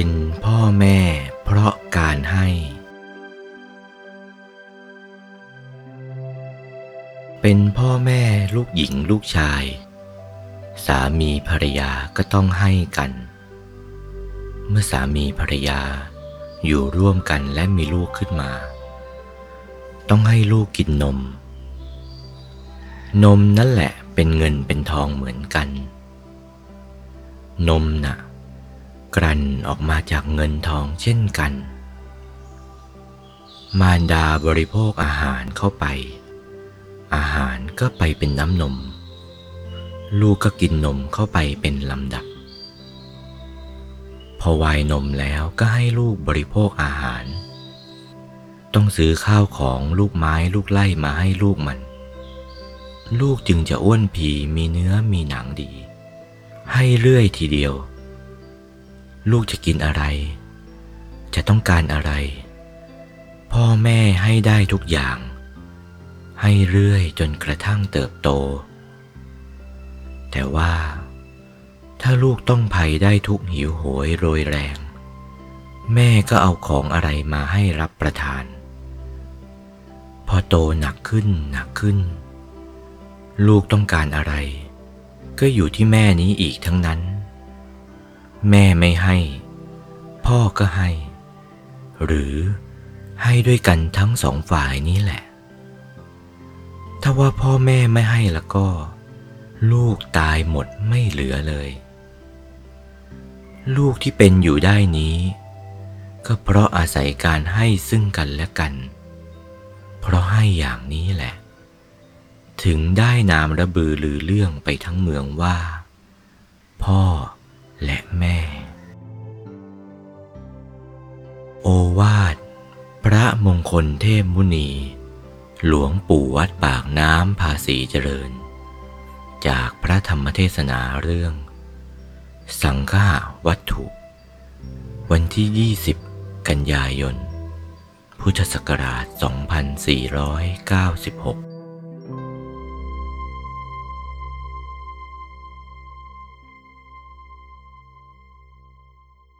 เป็นพ่อแม่เพราะการให้ เป็นพ่อแม่ลูกหญิงลูกชาย สามีภรรยาก็ต้องให้กัน เมื่อสามีภรรยาอยู่ร่วมกันและมีลูกขึ้นมา ต้องให้ลูกกินนม นมนั่นแหละเป็นเงินเป็นทองเหมือนกัน นมน่ะ กลั่นออกมาจากเงินทองเช่นกัน มารดาบริโภคอาหารเข้าไป อาหารก็ไปเป็นน้ำนม ลูกก็กินนมเข้าไปเป็นลำดับ พอวายนมแล้วก็ให้ลูกบริโภคอาหาร ต้องซื้อข้าวของลูกไม้ลูกไล่มาให้ลูกมัน ลูกจึงจะอ้วนผีมีเนื้อมีหนังดี ให้เรื่อยทีเดียว ลูกจะกินอะไร จะต้องการอะไร พ่อแม่ให้ได้ทุกอย่าง ให้เรื่อยจนกระทั่งเติบโต แต่ว่า ถ้าลูกต้องภัยได้ทุกหิวโหยโรยแรง แม่ก็เอาของอะไรมาให้รับประทาน พอโตหนักขึ้นหนักขึ้น ลูกต้องการอะไร ก็อยู่ที่แม่นี้อีกทั้งนั้น แม่ไม่ให้ พ่อก็ให้ หรือให้ด้วยกันทั้งสองฝ่ายนี้แหละ ถ้าว่าพ่อแม่ไม่ให้แล้วก็ ลูกตายหมดไม่เหลือเลย ลูกที่เป็นอยู่ได้นี้ ก็เพราะอาศัยการให้ซึ่งกันและกัน เพราะให้อย่างนี้แหละ ถึงได้นามระบือลือเรื่องไปทั้งเมืองว่า พ่อ และแม่ โอวาท พระมงคลเทพมุนี หลวงปู่วัดปากน้ำภาษีเจริญ จากพระธรรมเทศนาเรื่อง สังฆาวัตถุ วันที่ 20 กันยายน พุทธศักราช 2496